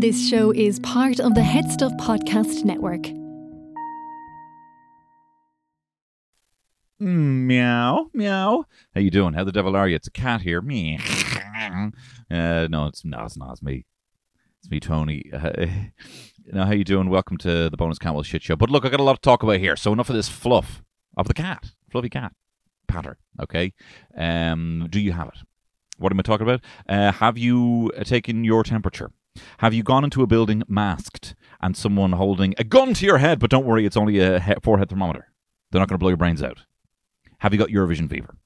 This show is part of the Head Stuff Podcast Network. Mm, meow, meow. How you doing? How the devil are you? It's a cat here. Me. Uh, no, it's no, it's not. It's me. It's me, Tony. Uh, you know, how you doing? Welcome to the Bonus Camel Shit Show. But look, I got a lot to talk about here. So enough of this fluff of the cat, fluffy cat, patter. Okay. Um, do you have it? What am I talking about? Uh, have you uh, taken your temperature? Have you gone into a building masked and someone holding a gun to your head? But don't worry, it's only a he- forehead thermometer. They're not going to blow your brains out. Have you got Eurovision fever?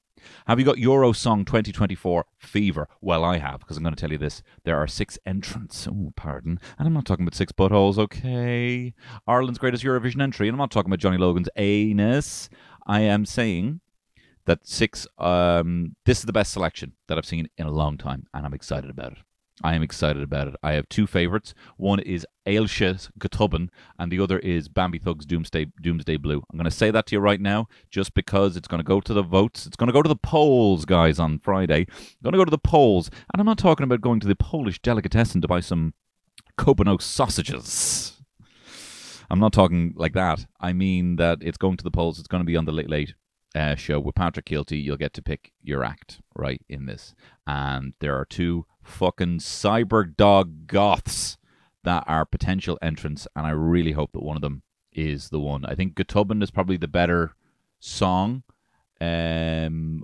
Have you got Eurosong 2024 fever? Well, I have, because I'm going to tell you this. There are six entrants. Oh, pardon. And I'm not talking about six buttholes, okay? Ireland's greatest Eurovision entry. And I'm not talking about Johnny Logan's anus. I am saying that six, um, this is the best selection that I've seen in a long time, and I'm excited about it. I am excited about it. I have two favorites. One is Ailsha Go Tobann, and the other is Bambi Thug's Doomsday Doomsday Blue. I'm going to say that to you right now, just because it's going to go to the votes. It's going to go to the polls, guys, on Friday. going to go to the polls, and I'm not talking about going to the Polish delicatessen to buy some Kobano sausages. I'm not talking like that. I mean that it's going to the polls. It's going to be on the late late uh, show with Patrick Kielty. You'll get to pick your act right in this, and there are two fucking cyber dog goths that are potential entrants, and I really hope that one of them is the one. I think Go Tobann is probably the better song. Um,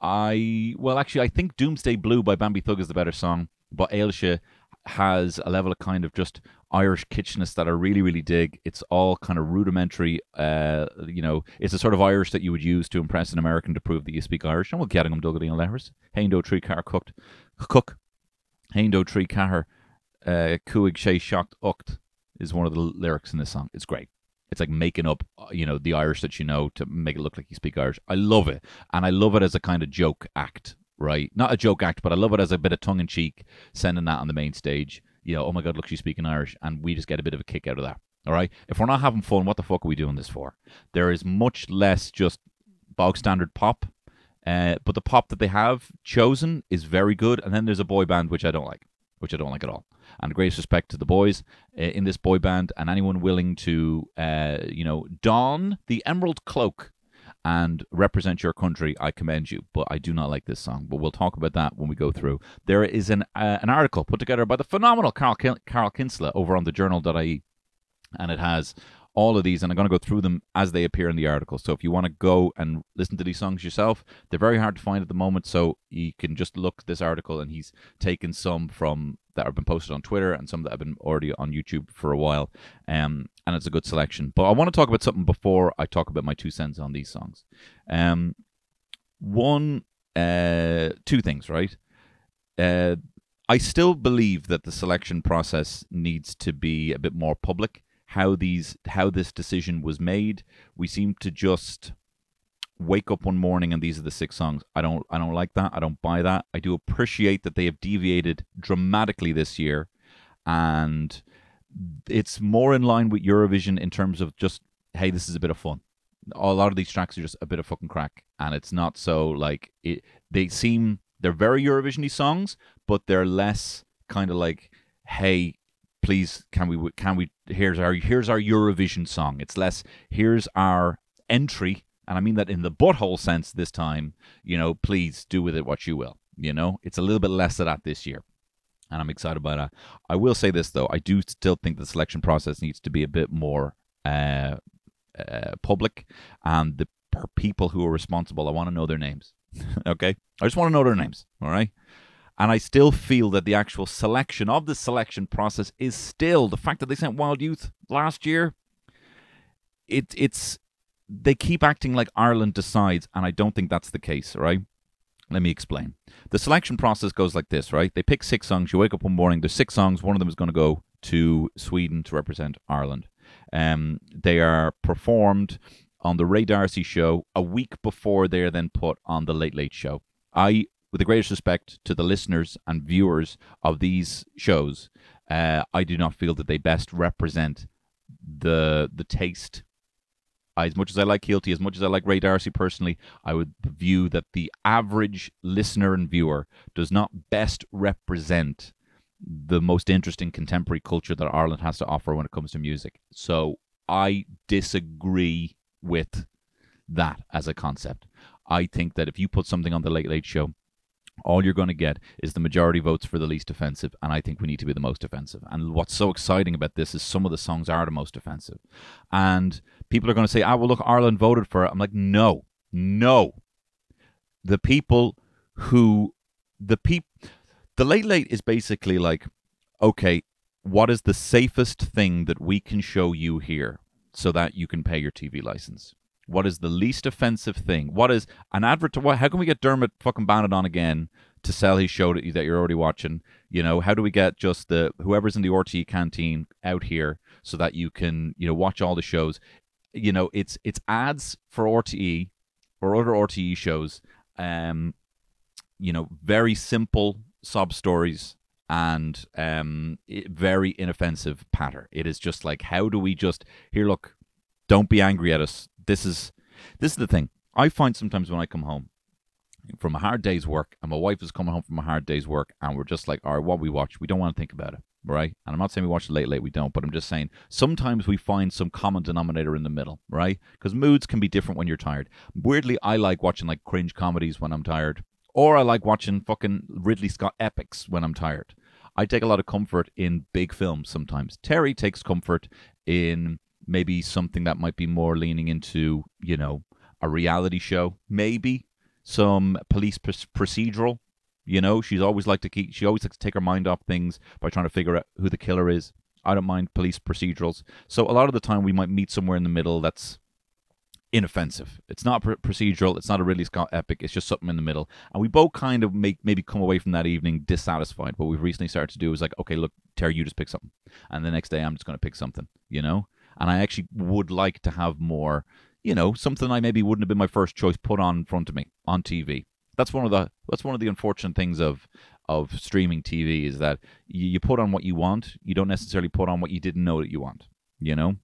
I well, actually, I think Doomsday Blue by Bambi Thug is the better song, but Ailsha has a level of kind of just Irish kitschness that I really, really dig. It's all kind of rudimentary. Uh, you know, it's the sort of Irish that you would use to impress an American to prove that you speak Irish. And we'll get them Dougherty and Lehers. Haindo tree car cooked. Cook. Haindo tree car uh, Kuig Shay shocked ucht is one of the lyrics in this song. It's great. It's like making up, uh, you know, the Irish that you know to make it look like you speak Irish. I love it. And I love it as a kind of joke act right? Not a joke act, but I love it as a bit of tongue in cheek, sending that on the main stage. You know, oh my God, look, she's speaking Irish, and we just get a bit of a kick out of that. All right. If we're not having fun, what the fuck are we doing this for? There is much less just bog standard pop, uh, but the pop that they have chosen is very good. And then there's a boy band which I don't like, which I don't like at all. And greatest respect to the boys uh, in this boy band and anyone willing to, uh, you know, don the emerald cloak and represent your country, I commend you. But I do not like this song. But we'll talk about that when we go through. There is an uh, an article put together by the phenomenal Carl Carl Kinsella over on the journal.ie, and it has all of these, and I'm going to go through them as they appear in the article. So if you want to go and listen to these songs yourself, they're very hard to find at the moment. So you can just look this article, and he's taken some from that have been posted on Twitter and some that have been already on YouTube for a while. Um, and it's a good selection. But I want to talk about something before I talk about my two cents on these songs. Um, one, uh, two things, right? Uh, I still believe that the selection process needs to be a bit more public. How these, how this decision was made. We seem to just wake up one morning and these are the six songs. I don't, I don't like that. I don't buy that. I do appreciate that they have deviated dramatically this year, and it's more in line with Eurovision in terms of just hey, this is a bit of fun. A lot of these tracks are just a bit of fucking crack, and it's not so like it. They seem they're very Eurovisiony songs, but they're less kind of like hey, please can we can we here's our here's our Eurovision song. It's less here's our entry, and I mean that in the butthole sense this time. You know, please do with it what you will. You know, it's a little bit less of that this year and I'm excited about that. I will say this though, I do still think the selection process needs to be a bit more uh, uh, public, and the people who are responsible, I want to know their names. okay, I just want to know their names. All right. And I still feel that the actual selection of the selection process is still the fact that they sent Wild Youth last year. It it's they keep acting like Ireland decides, and I don't think that's the case. Right? Let me explain. The selection process goes like this, right? They pick six songs. You wake up one morning, there's six songs. One of them is going to go to Sweden to represent Ireland. Um, they are performed on the Ray D'Arcy show a week before they are then put on the Late Late Show. I, with the greatest respect to the listeners and viewers of these shows, uh, I do not feel that they best represent the the taste as much as I like Kielty, as much as I like Ray D'Arcy personally, I would view that the average listener and viewer does not best represent the most interesting contemporary culture that Ireland has to offer when it comes to music. So I disagree with that as a concept. I think that if you put something on the Late Late Show, all you're going to get is the majority votes for the least offensive, and I think we need to be the most offensive. And what's so exciting about this is some of the songs are the most offensive, and people are going to say, "Ah, well, look, Ireland voted for it." I'm like, no, no. The people who, the peop, the Late Late is basically like, okay, what is the safest thing that we can show you here so that you can pay your TV license? What is the least offensive thing? What is an advert to what? How can we get Dermot fucking Bannon on again to sell his show that, that you're already watching? You know, how do we get just the whoever's in the RTE canteen out here so that you can you know watch all the shows? You know, it's it's ads for RTE or other RTE shows. Um, you know, very simple sob stories and um it, very inoffensive patter. It is just like, how do we just here? Look, don't be angry at us this is this is the thing. I find sometimes when I come home from a hard day's work and my wife is coming home from a hard day's work and we're just like, all right, what we watch, we don't want to think about it, right? And I'm not saying we watch it late, late, we don't, but I'm just saying sometimes we find some common denominator in the middle, right? Because moods can be different when you're tired. Weirdly, I like watching like cringe comedies when I'm tired, or I like watching fucking Ridley Scott epics when I'm tired. I take a lot of comfort in big films sometimes. Terry takes comfort in maybe something that might be more leaning into, you know, a reality show, maybe some police pr- procedural. You know, she's always like to keep. She always likes to take her mind off things by trying to figure out who the killer is. I don't mind police procedurals. So a lot of the time we might meet somewhere in the middle that's inoffensive. It's not pr- procedural. It's not a Ridley Scott epic. It's just something in the middle. And we both kind of make maybe come away from that evening dissatisfied. What we've recently started to do is like, okay, look, Terry, you just pick something, and the next day I'm just going to pick something. You know, and I actually would like to have more, you know, something I maybe wouldn't have been my first choice put on in front of me on TV. That's one of the that's one of the unfortunate things of of streaming TV is that you, you put on what you want, you don't necessarily put on what you didn't know that you want, you know.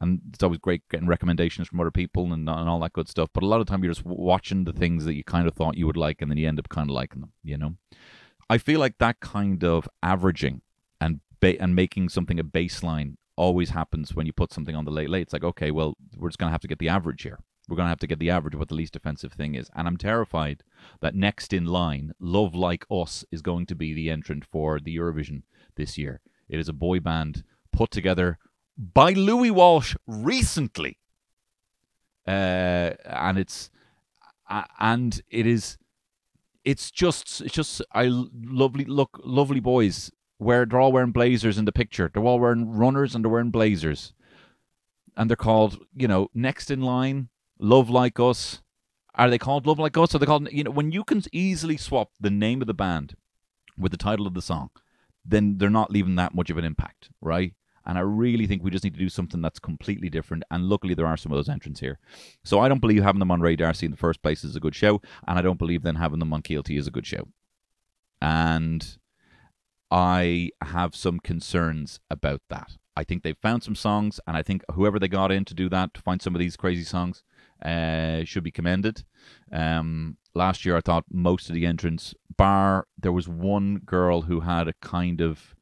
And it's always great getting recommendations from other people and, and all that good stuff. But a lot of time you're just watching the things that you kind of thought you would like, and then you end up kind of liking them, you know. I feel like that kind of averaging and ba- and making something a baseline always happens when you put something on the late late. It's like, okay, well, we're just going to have to get the average here. We're going to have to get the average of what the least offensive thing is. And I'm terrified that next in line, Love Like Us is going to be the entrant for the Eurovision this year. It is a boy band put together by Louis Walsh recently. Uh, and it's uh, and it is it's just it's just I lovely look lovely boys where they're all wearing blazers in the picture. They're all wearing runners and they're wearing blazers. And they're called, you know, next in line, Love Like Us. Are they called Love Like Us? Are they called, you know, when you can easily swap the name of the band with the title of the song, then they're not leaving that much of an impact, right? And I really think we just need to do something that's completely different. And luckily, there are some of those entrants here. So I don't believe having them on Ray D'Arcy in the first place is a good show. And I don't believe then having them on Kielty is a good show. And I have some concerns about that. I think they've found some songs, and I think whoever they got in to do that, to find some of these crazy songs, uh, should be commended. Um, last year, I thought most of the entrants, bar there was one girl who had a kind of,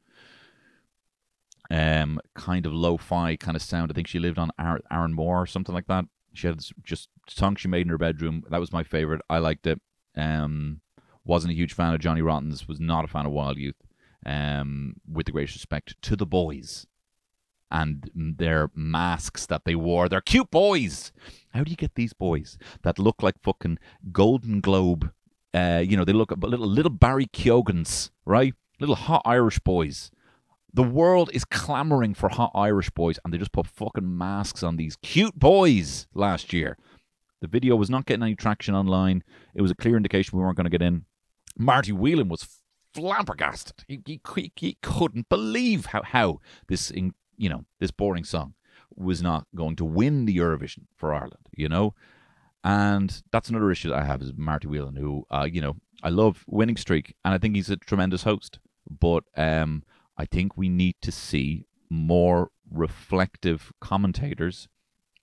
um, kind of lo-fi kind of sound. I think she lived on Aaron Moore or something like that. She had just songs she made in her bedroom. That was my favorite. I liked it. Um, wasn't a huge fan of Johnny Rotten's. Was not a fan of Wild Youth um, with the greatest respect to the boys and their masks that they wore. They're cute boys. How do you get these boys that look like fucking Golden Globe? Uh, you know, they look little little Barry Keoghan's, right? Little hot Irish boys. The world is clamoring for hot Irish boys, and they just put fucking masks on these cute boys last year. The video was not getting any traction online. It was a clear indication we weren't going to get in. Marty Whelan was flabbergasted. He, he, he couldn't believe how, how this, you know, this boring song was not going to win the Eurovision for Ireland, you know? And that's another issue that I have is Marty Whelan, who, uh, you know, I love winning streak, and I think he's a tremendous host. But um, I think we need to see more reflective commentators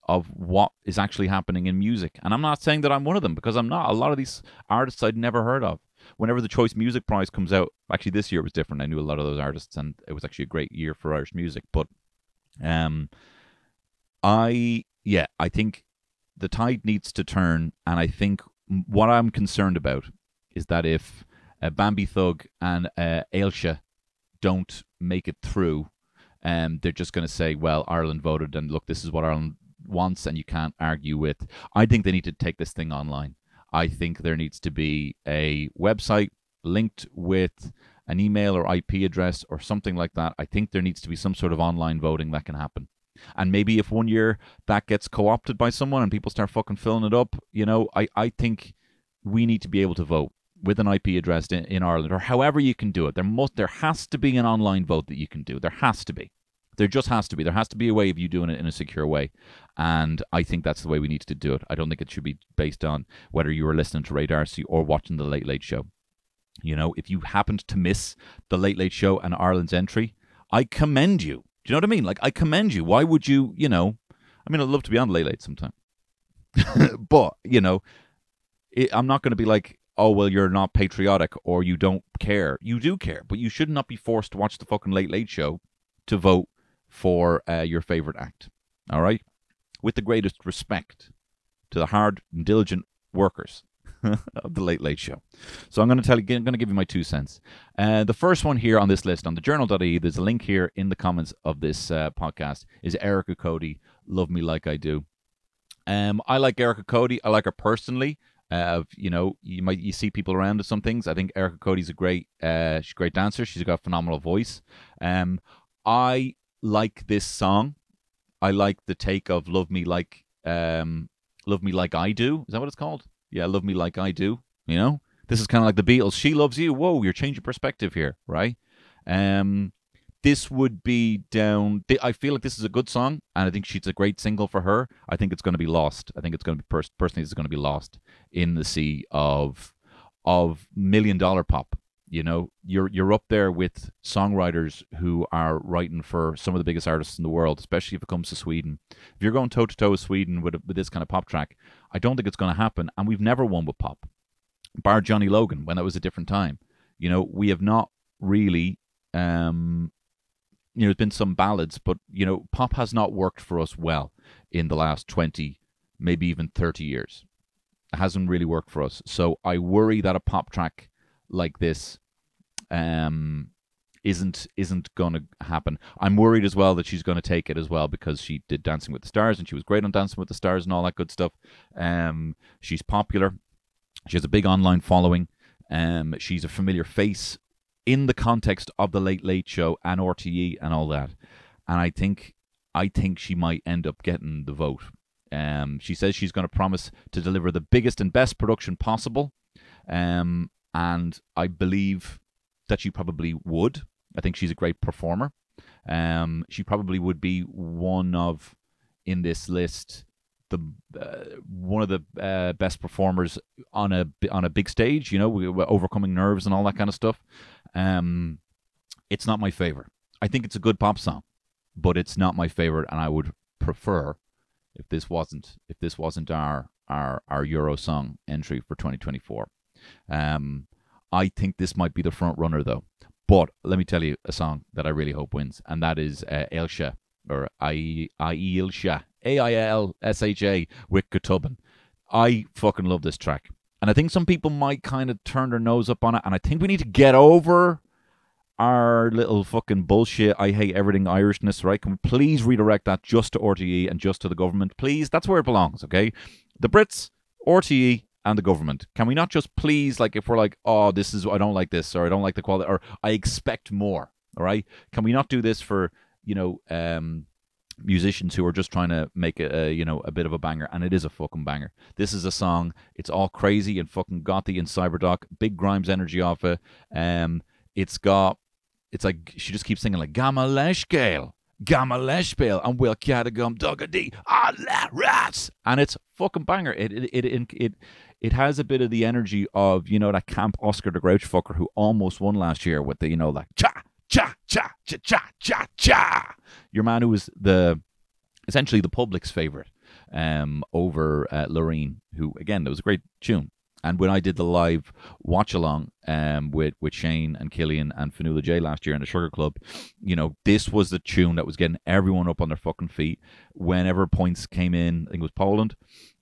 of what is actually happening in music. And I'm not saying that I'm one of them because I'm not. A lot of these artists I'd never heard of. Whenever the Choice Music Prize comes out, actually this year was different. I knew a lot of those artists, and it was actually a great year for Irish music. But um, I yeah, I think the tide needs to turn, and I think what I'm concerned about is that if uh, Bambi Thug and uh, Ailse don't make it through, um, they're just going to say, "Well, Ireland voted, and look, this is what Ireland wants, and you can't argue with." I think they need to take this thing online. I think there needs to be a website linked with an email or IP address or something like that. I think there needs to be some sort of online voting that can happen. And maybe if one year that gets co opted by someone and people start fucking filling it up, you know, I, I think we need to be able to vote with an IP address in, in Ireland or however you can do it. There must there has to be an online vote that you can do. There has to be. There just has to be. There has to be a way of you doing it in a secure way. And I think that's the way we need to do it. I don't think it should be based on whether you were listening to Ray D'Arcy or watching the Late Late Show. You know, if you happened to miss the Late Late Show and Ireland's entry, I commend you. Do you know what I mean? Like, I commend you. Why would you, you know, I mean, I'd love to be on Late Late sometime. but, you know, it, I'm not going to be like, oh, well, you're not patriotic or you don't care. You do care, but you should not be forced to watch the fucking Late Late Show to vote for uh, your favorite act. All right? With the greatest respect to the hard and diligent workers of the Late Late Show. So I'm going to tell you, I'm going to give you my two cents. Uh, the first one here on this list on the journal.ie, there's a link here in the comments of this uh, podcast, is Erika Cody, Love Me Like I Do. Um, I like Erika Cody. I like her personally. Uh, you know, you might you see people around with some things. I think Erika Cody's a great, uh, she's a great dancer. She's got a phenomenal voice. Um, I like this song. I like the take of "Love Me Like um, Love Me Like I Do." Is that what it's called? Yeah, "Love Me Like I Do." You know, this is kind of like the Beatles. She loves you. Whoa, you're changing perspective here, right? Um, this would be down. I feel like this is a good song, and I think she's a great single for her. I think it's going to be lost. I think it's going to be pers- personally, it's going to be lost in the sea of of million dollar pop you know, you're you're up there with songwriters who are writing for some of the biggest artists in the world, especially if it comes to Sweden. If you're going toe to toe with Sweden with with this kind of pop track, I don't think it's going to happen. And we've never won with pop, bar Johnny Logan when that was a different time. You know, we have not really. Um, you know, there's been some ballads, but you know, pop has not worked for us well in the last twenty, maybe even thirty years. It hasn't really worked for us. So I worry that a pop track like this um, isn't isn't going to happen. I'm worried as well that she's going to take it as well because she did Dancing with the Stars and she was great on Dancing with the Stars and all that good stuff. Um, she's popular. She has a big online following. Um, she's a familiar face in the context of the Late Late Show and RTE and all that. And I think I think she might end up getting the vote. Um, she says she's going to promise to deliver the biggest and best production possible. Um, and I believe that she probably would. I think she's a great performer. Um, she probably would be one of in this list the uh, one of the uh, best performers on a on a big stage. You know, overcoming nerves and all that kind of stuff. Um, it's not my favorite. I think it's a good pop song, but it's not my favorite, and I would prefer if this wasn't if this wasn't our our our Euro song entry for 2024. Um, I think this might be the front runner though. But let me tell you a song that I really hope wins, and that is uh, Ailse or Ailsha A I L S H A with Go Tobann. I fucking love this track, and I think some people might kind of turn their nose up on it, and I think we need to get over our little fucking bullshit. I hate everything Irishness, right? Can we please redirect that just to RTE and just to the government, please? That's where it belongs, okay? The Brits, RTE, and the government. Can we not just please, like, if we're like, oh, this is, I don't like this, or I don't like the quality, or I expect more, all right? Can we not do this for, you know, um, musicians who are just trying to make a, a, you know a bit of a banger? And it is a fucking banger. This is a song. It's all crazy and fucking gothy and cyberdog. Big grimes energy off it. Um it's got it's like she just keeps singing like gamma leshpale and will catagum dugadi la rats. And it's fucking banger. It, it it it it has a bit of the energy of you know that camp Oscar the Grouch fucker who almost won last year with the you know like cha cha cha cha cha cha cha. Your man who was the essentially the public's favorite um, over uh, Loreen, who again that was a great tune. and when I did the live watch along um, with with Shane and Killian and Fanula J last year in the Sugar Club, you know, this was the tune that was getting everyone up on their fucking feet. Whenever points came in, I think it was Poland,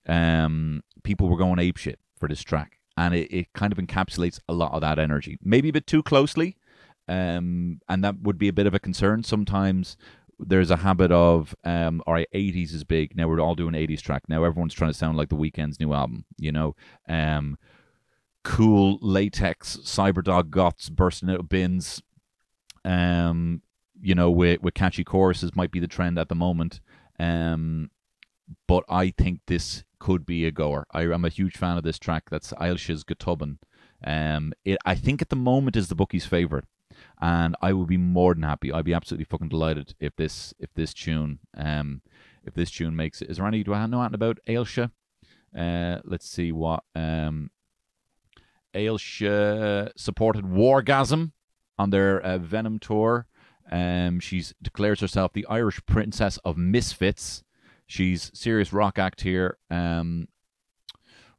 um, people were going ape shit for this track, and it, it kind of encapsulates a lot of that energy. Maybe a bit too closely, um, and that would be a bit of a concern. Sometimes there's a habit of um all right 80s is big. Now we're all doing 80s track. Now everyone's trying to sound like the Weeknd's new album you know? Um cool latex cyberdog goths bursting out of bins um you know with with catchy choruses might be the trend at the moment. Um but i think this could be a goer I, i'm a huge fan of this track that's Ailse's Go Tobann um it i think at the moment is the bookie's favorite and I would be more than happy. I'd be absolutely fucking delighted if this if this tune um if this tune makes it. Is there any do I know anything about Ailse? Uh, let's see what um Ailse supported Wargasm on their uh, Venom tour. Um, she's declares herself the Irish princess of misfits. She's serious rock act here. Um,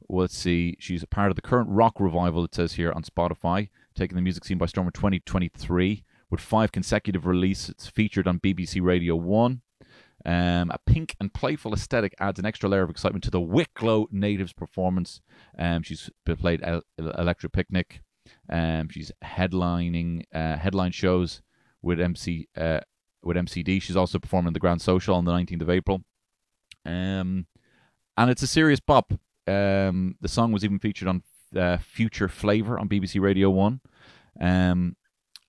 let's see. She's a part of the current rock revival. It says here on Spotify taking the music scene by storm in 2023 with five consecutive releases featured on BBC Radio 1. Um, a pink and playful aesthetic adds an extra layer of excitement to the Wicklow natives' performance. Um, she's played El- Electric Picnic. Um, she's headlining uh, headline shows with MC uh, with MCD. She's also performing the Grand Social on the 19th of April. Um, and it's a serious pop. Um, the song was even featured on uh, Future Flavor on BBC Radio One, um,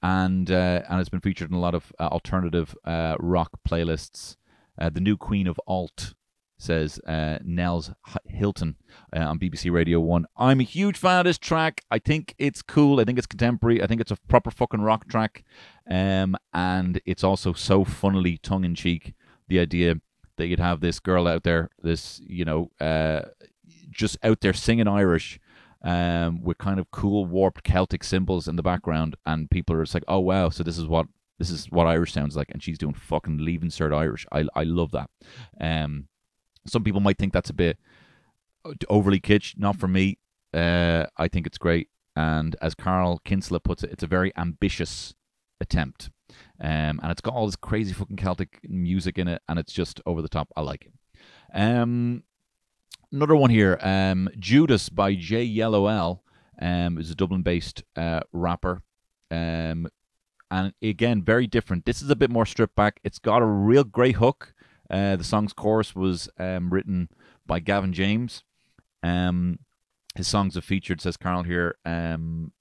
and uh, and it's been featured in a lot of uh, alternative uh, rock playlists. Uh, the new Queen of Alt says uh, Nels Hylton on BBC Radio One. I'm a huge fan of this track. I think it's cool. I think it's contemporary. I think it's a proper fucking rock track, um, and it's also so funnily tongue in cheek. The idea that you'd have this girl out there, this you know, just out there singing Irish um, with kind of cool warped Celtic symbols in the background, and people are just like, "Oh wow!" So this is what this is what Irish sounds like, and she's doing fucking leaving cert Irish. I I love that. Um, some people might think that's a bit overly kitsch. Not for me. Uh, I think it's great, and as Carl Kinsella puts it, it's a very ambitious attempt. Um, and it's got all this crazy fucking Celtic music in it, and it's just over the top. I like it. Um, another one here. Um, Judas by Jyellowl. Um, is a Dublin-based uh, rapper. Um, and again, very different. This is a bit more stripped back. It's got a real great hook. Uh, the song's chorus was um, written by Gavin James. Um, his songs have featured, says Carl here, um,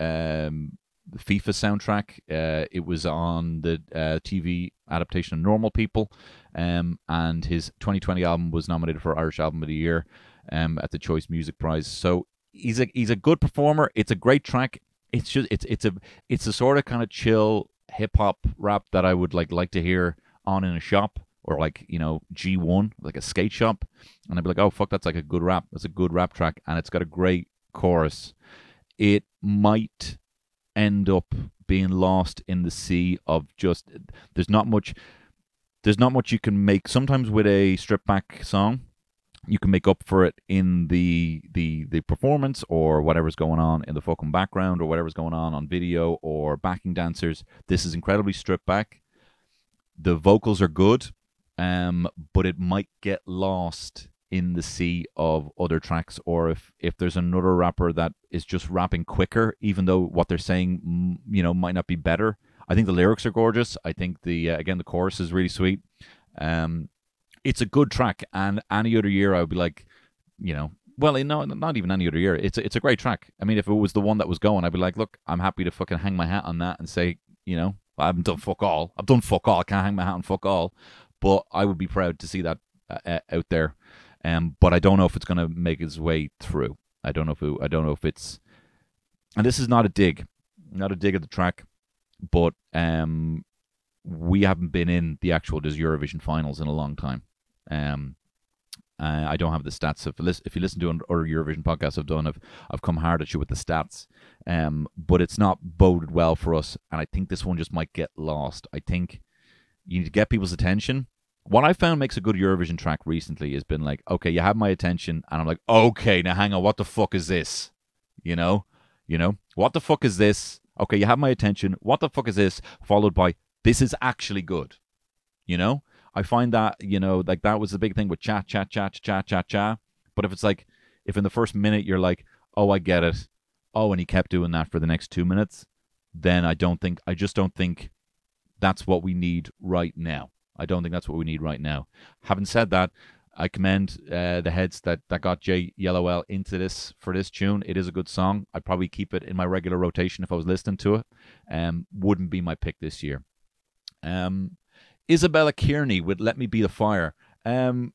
um, FIFA soundtrack. Uh, it was on the uh, TV adaptation of Normal People, um, and his 2020 album was nominated for Irish Album of the Year um, at the Choice Music Prize. So he's a he's a good performer. It's a great track. It's just it's it's a it's a sort of kind of chill hip hop rap that I would like like to hear on in a shop or like you know G1 like a skate shop, and I'd be like, oh fuck, that's like a good rap. That's a good rap track, and it's got a great chorus. It might end up being lost in the sea of just there's not much there's not much you can make. Sometimes with a stripped back song you can make up for it in the the the performance or whatever's going on in the fucking background or whatever's going on on video or backing dancers. This is incredibly stripped back. The vocals are good um but it might get lost in the sea of other tracks or if if there's another rapper that is just rapping quicker even though what they're saying you know might not be better. I think the lyrics are gorgeous. I think the uh, again the chorus is really sweet. Um it's a good track and any other year i would be like you know well no not even any other year. It's a, it's a great track. I mean if it was the one that was going i'd be like look i'm happy to fucking hang my hat on that and say you know i haven't done fuck all. I've done fuck all. I can't hang my hat on fuck all. But i would be proud to see that uh, uh out there um, but I don't know if it's going to make its way through. I don't know if it, I don't know if it's, and this is not a dig, not a dig at the track, but um, we haven't been in the actual Eurovision finals in a long time. Um, uh, I don't have the stats. If, if you listen to other Eurovision podcasts I've done, I've, I've come hard at you with the stats. Um, but it's not boded well for us, and I think this one just might get lost. I think you need to get people's attention what I found makes a good Eurovision track recently has been like, okay, you have my attention, and I'm like, okay, now hang on, what the fuck is this? You know, you know, what the fuck is this? Okay, you have my attention. What the fuck is this? Followed by, this is actually good. You know, I find that you know, like that was the big thing with chat, chat, chat, chat, chat, chat. But if it's like, if in the first minute you're like, oh, I get it. Oh, and he kept doing that for the next two minutes, then I don't think, I just don't think that's what we need right now. I don't think that's what we need right now. Having said that, I commend uh, the heads that, that got Jyellowl into this for this tune. It is a good song. I'd probably keep it in my regular rotation if I was listening to it. Um, wouldn't be my pick this year. Um, Isabella Kearney with "Let Me Be the Fire." Um,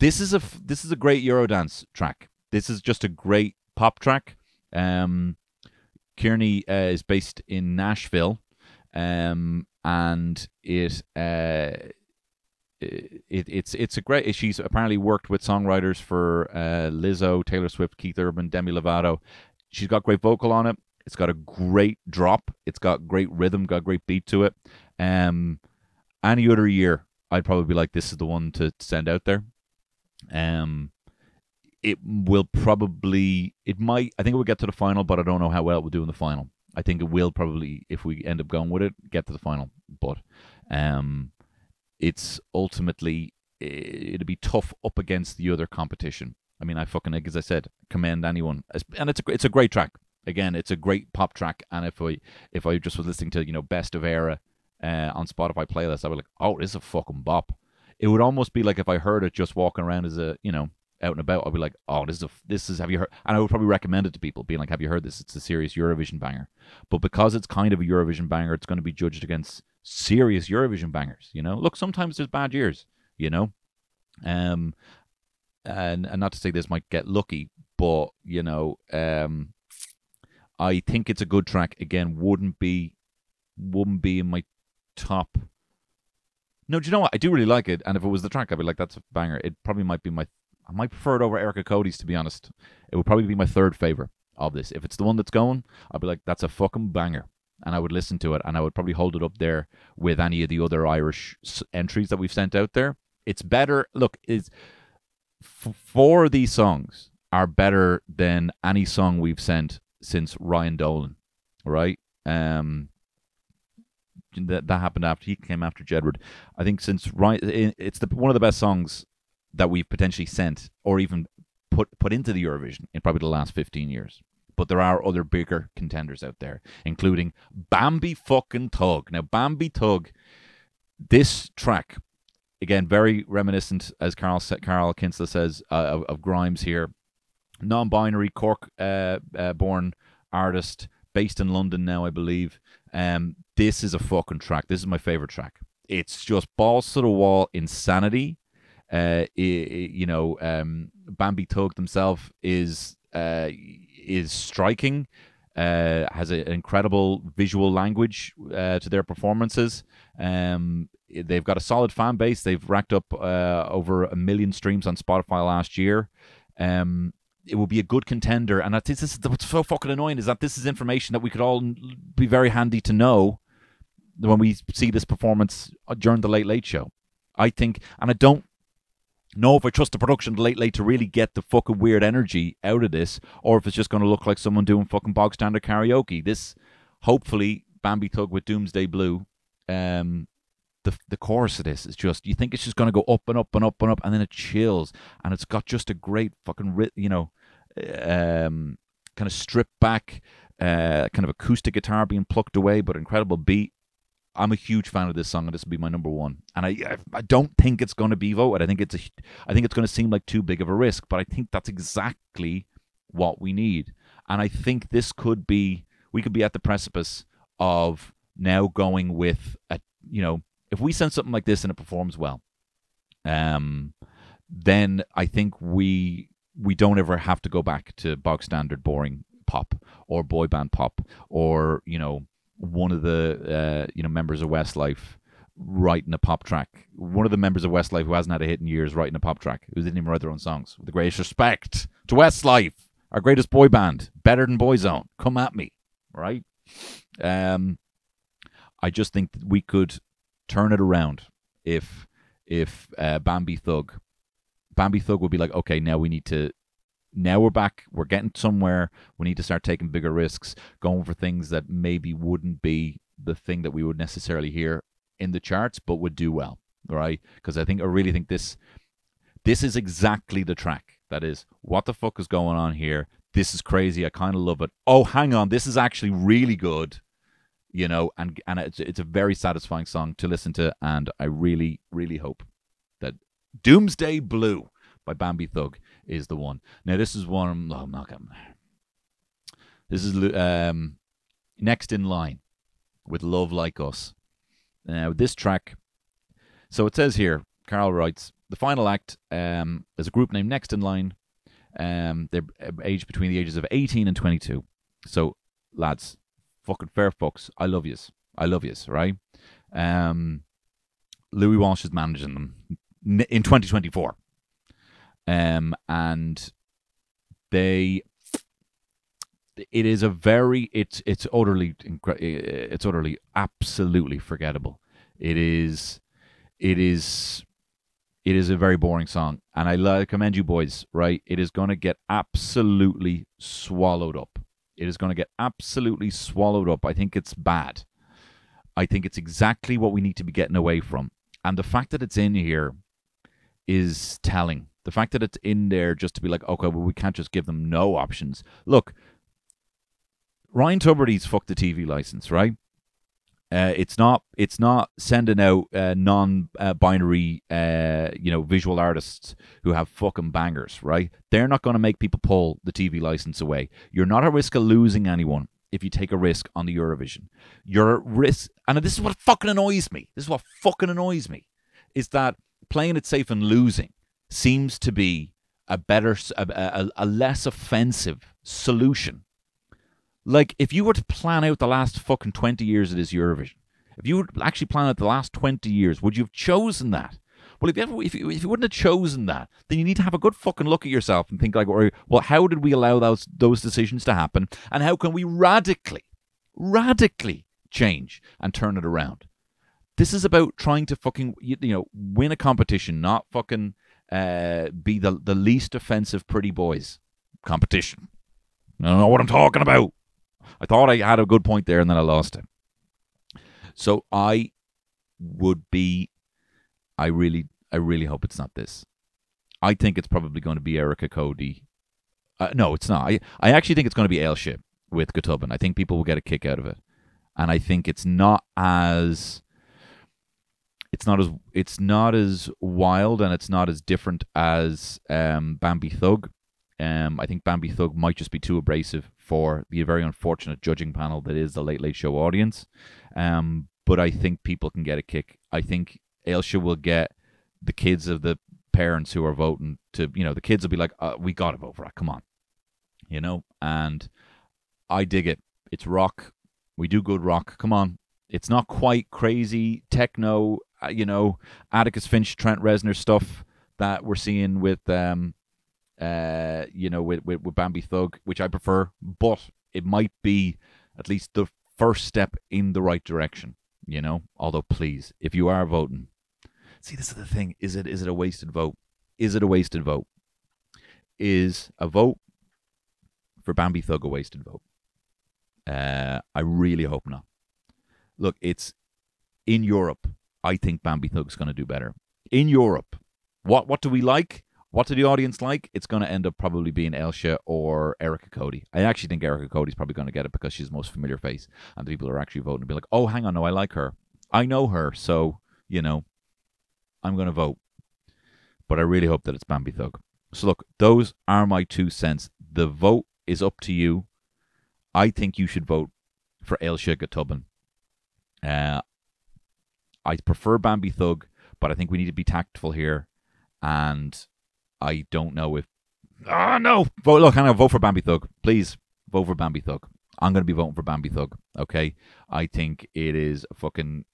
this is a this is a great Eurodance track. This is just a great pop track. Um, Kearney uh, is based in Nashville, um, and it, uh, it it's it's a great. She's apparently worked with songwriters for uh, Lizzo, Taylor Swift, Keith Urban, Demi Lovato. She's got great vocal on it. It's got a great drop. It's got great rhythm. Got great beat to it. Um, any other year, I'd probably be like, this is the one to send out there. Um, it will probably, it might. I think it will get to the final, but I don't know how well it will do in the final. I think it will probably, if we end up going with it, get to the final. But um, it's ultimately it'll be tough up against the other competition. I mean, I fucking as I said, commend anyone, and it's a it's a great track. Again, it's a great pop track, and if I if I just was listening to you know best of era uh, on Spotify playlist, I would like, oh, this is a fucking bop. It would almost be like if I heard it just walking around as a you know out and about, I'd be like, oh, this is a, this is have you heard? And I would probably recommend it to people, being like, have you heard this? It's a serious Eurovision banger. But because it's kind of a Eurovision banger, it's going to be judged against serious Eurovision bangers. You know, look, sometimes there's bad years. You know, um, and and not to say this might get lucky, but you know, um, I think it's a good track. Again, wouldn't be wouldn't be in my top. No, do you know what? I do really like it, and if it was the track, I'd be like, "That's a banger." It probably might be my I might prefer it over Erika Cody's to be honest. It would probably be my third favorite of this. If it's the one that's going, I'd be like, that's a fucking banger. And I would listen to it and I would probably hold it up there with any of the other Irish entries that we've sent out there. It's better. Look, is f- four of these songs are better than any song we've sent since Ryan Dolan, right? Um, that that happened after he came after Jedward. I think since Ryan, it's the one of the best songs that we've potentially sent or even put put into the Eurovision in probably the last 15 years. But there are other bigger contenders out there, including Bambi fucking Thug. Now, Bambi Thug, this track, again, very reminiscent, as Carl Carl Kinsella says, uh, of, of, Grimes here. Non-binary Cork uh, uh, born artist, based in London now, I believe. Um, this is a fucking track. This is my favorite track. It's just balls to the wall insanity uh, you know, um, Bambi Thug themselves is uh, is striking. Uh, has an incredible visual language uh, to their performances. Um, they've got a solid fan base. They've racked up uh, over a million streams on Spotify last year. Um, it will be a good contender, and this is what's so fucking annoying is that this is information that we could all be very handy to know when we see this performance during the Late Late Show. I think, and I don't know if I trust the production late late to really get the fucking weird energy out of this, or if it's just going to look like someone doing fucking bog standard karaoke. This, hopefully, Bambi Thug with Doomsday Blue. Um, the the chorus of this is just you think it's just going to go up and up and up and up, and then it chills, and it's got just a great fucking you know, um, kind of stripped back, uh, kind of acoustic guitar being plucked away, but incredible beat. I'm a huge fan of this song, and this will be my number one. And I, I don't think it's going to be voted. I think it's a, I think it's going to seem like too big of a risk, but I think that's exactly what we need. And I think this could be, we could be at the precipice of now going with a, you know, if we send something like this and it performs well, um, then I think we we don't ever have to go back to bog standard boring pop or boy band pop or you know one of the uh, you know members of Westlife writing a pop track. One of the members of Westlife who hasn't had a hit in years writing a pop track, who didn't even write their own songs. With the greatest respect to Westlife, our greatest boy band, better than Boyzone. Come at me, right? Um, I just think that we could turn it around if if uh, Bambi Thug, Bambi Thug would be like, okay, now we need to, now we're back, we're getting somewhere. We need to start taking bigger risks, going for things that maybe wouldn't be the thing that we would necessarily hear in the charts, but would do well, right? Because I think I really think this, this is exactly the track. That is, what the fuck is going on here? This is crazy. I kind of love it. Oh, hang on, this is actually really good you know, and and it's it's a very satisfying song to listen to, and I really really hope that Doomsday Blue by Bambi Thug is the one. Now this is one. Oh, I'm not gonna. This is um, next in line with Love Like Us. Now this track. So it says here, Carl writes, the final act um, is a group named Next in Line. Um, they're aged between the ages of 18 and 22. So, lads, fucking fair fucks. I love yous. I love yous, right? Um, Louis Walsh is managing them in 2024. Um, and they, it is a very, it's, it's utterly, it's utterly, absolutely forgettable. It is, it is, it is a very boring song. And I commend you boys, right? It is going to get absolutely swallowed up. It is going to get absolutely swallowed up. I think it's bad. I think it's exactly what we need to be getting away from. And the fact that it's in here is telling. The fact that it's in there just to be like, okay, well, we can't just give them no options. Look, Ryan Tubridy's fucked the TV license, right? Uh, it's not. It's not sending out uh, non-binary, uh, you know, visual artists who have fucking bangers, right? They're not going to make people pull the TV license away. You're not at risk of losing anyone if you take a risk on the Eurovision. You're at risk, and this is what fucking annoys me. This is what fucking annoys me, is that playing it safe and losing seems to be a better, a, a, a less offensive solution like, if you were to plan out the last fucking 20 years of this Eurovision, if you would actually plan out the last 20 years, would you have chosen that? Well, if you, ever, if, you, if you wouldn't have chosen that, then you need to have a good fucking look at yourself and think like, well, how did we allow those those decisions to happen, and how can we radically, radically change and turn it around? This is about trying to fucking you, you know win a competition, not fucking uh, be the the least offensive pretty boys competition. I don't know what I'm talking about. I thought I had a good point there and then I lost it. So I would be I really I really hope it's not this. I think it's probably going to be Erika Cody. Uh, no, it's not. I, I actually think it's going to be Ailse with Go Tobann. I think people will get a kick out of it. And I think it's not as it's not as it's not as wild and it's not as different as um, Bambi Thug. Um, I think Bambi Thug might just be too abrasive for the very unfortunate judging panel that is the Late Late Show audience. Um, but I think people can get a kick. I think Ailse will get the kids of the parents who are voting to, you know, the kids will be like, uh, we got to vote for it. Come on. You know, and I dig it. It's rock. We do good rock. Come on. It's not quite crazy techno, you know, Atticus Finch, Trent Reznor stuff that we're seeing with um, uh, you know, with, with, with Bambi Thug, which I prefer, but it might be at least the first step in the right direction, you know? Although, please, if you are voting, see, this is the thing. Is it is it a wasted vote? Is it a wasted vote? Is a vote for Bambi Thug a wasted vote? Uh, I really hope not. Look, it's in Europe. I think Bambi Thug's going to do better. In Europe, what what do we like? What do the audience like? It's going to end up probably being Ailse or Erika Cody. I actually think Erika Cody's probably going to get it because she's the most familiar face, and the people are actually voting to be like, "Oh, hang on, no, I like her. I know her, so you know, I'm going to vote." But I really hope that it's Bambi Thug. So look, those are my two cents. The vote is up to you. I think you should vote for Ailse Go Tobann. Uh, I prefer Bambi Thug, but I think we need to be tactful here and I don't know if. Oh, no! Vote, look, I'm going to vote for Bambi Thug. Please vote for Bambi Thug. I'm going to be voting for Bambi Thug. Okay? I think it is a fucking.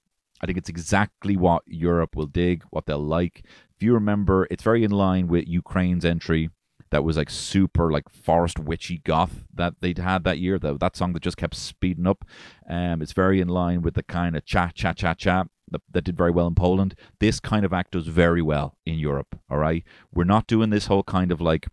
I think it's exactly what Europe will dig, what they'll like. If you remember, it's very in line with Ukraine's entry that was like super like forest witchy goth that they'd had that year. That that song that just kept speeding up. Um, it's very in line with the kind of cha cha cha cha that, that did very well in Poland. This kind of act does very well in Europe. All right, we're not doing this whole kind of like.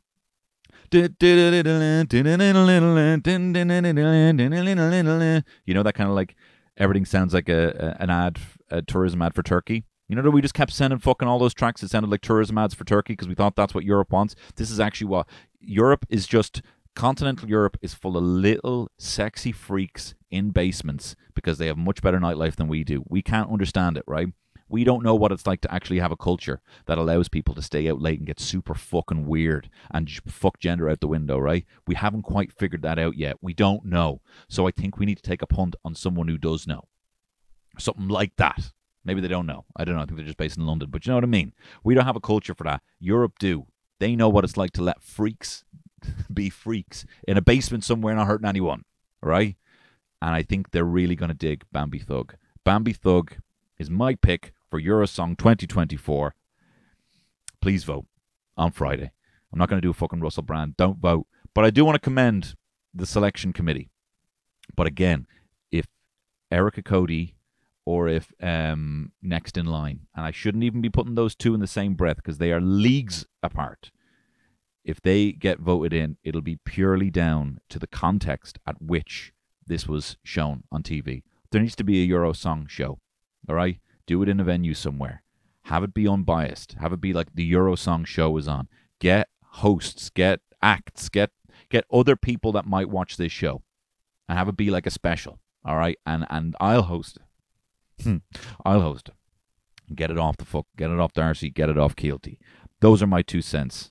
You know that kind of like everything sounds like a, a an ad, a tourism ad for Turkey. You know we just kept sending fucking all those tracks that sounded like tourism ads for Turkey because we thought that's what Europe wants. This is actually what Europe is just continental Europe is full of little sexy freaks in basements because they have much better nightlife than we do. We can't understand it, right? We don't know what it's like to actually have a culture that allows people to stay out late and get super fucking weird and fuck gender out the window, right? We haven't quite figured that out yet. We don't know. So I think we need to take a punt on someone who does know. Something like that. Maybe they don't know. I don't know. I think they're just based in London. But you know what I mean? We don't have a culture for that. Europe do. They know what it's like to let freaks be freaks in a basement somewhere not hurting anyone, right? And I think they're really going to dig Bambi Thug. Bambi Thug is my pick for Eurosong 2024. Please vote on Friday. I'm not going to do a fucking Russell Brand. Don't vote. But I do want to commend the selection committee. But again, if Erika Cody or if um, next in line, and I shouldn't even be putting those two in the same breath because they are leagues apart. If they get voted in, it'll be purely down to the context at which this was shown on TV. There needs to be a Euro song show. All right? Do it in a venue somewhere. Have it be unbiased. Have it be like the Eurosong show is on. Get hosts, get acts, get get other people that might watch this show, and have it be like a special. All right, and and I'll host it. Hmm. I'll host it. Get it off the fuck. Get it off D'Arcy. Get it off Kielty. Those are my two cents.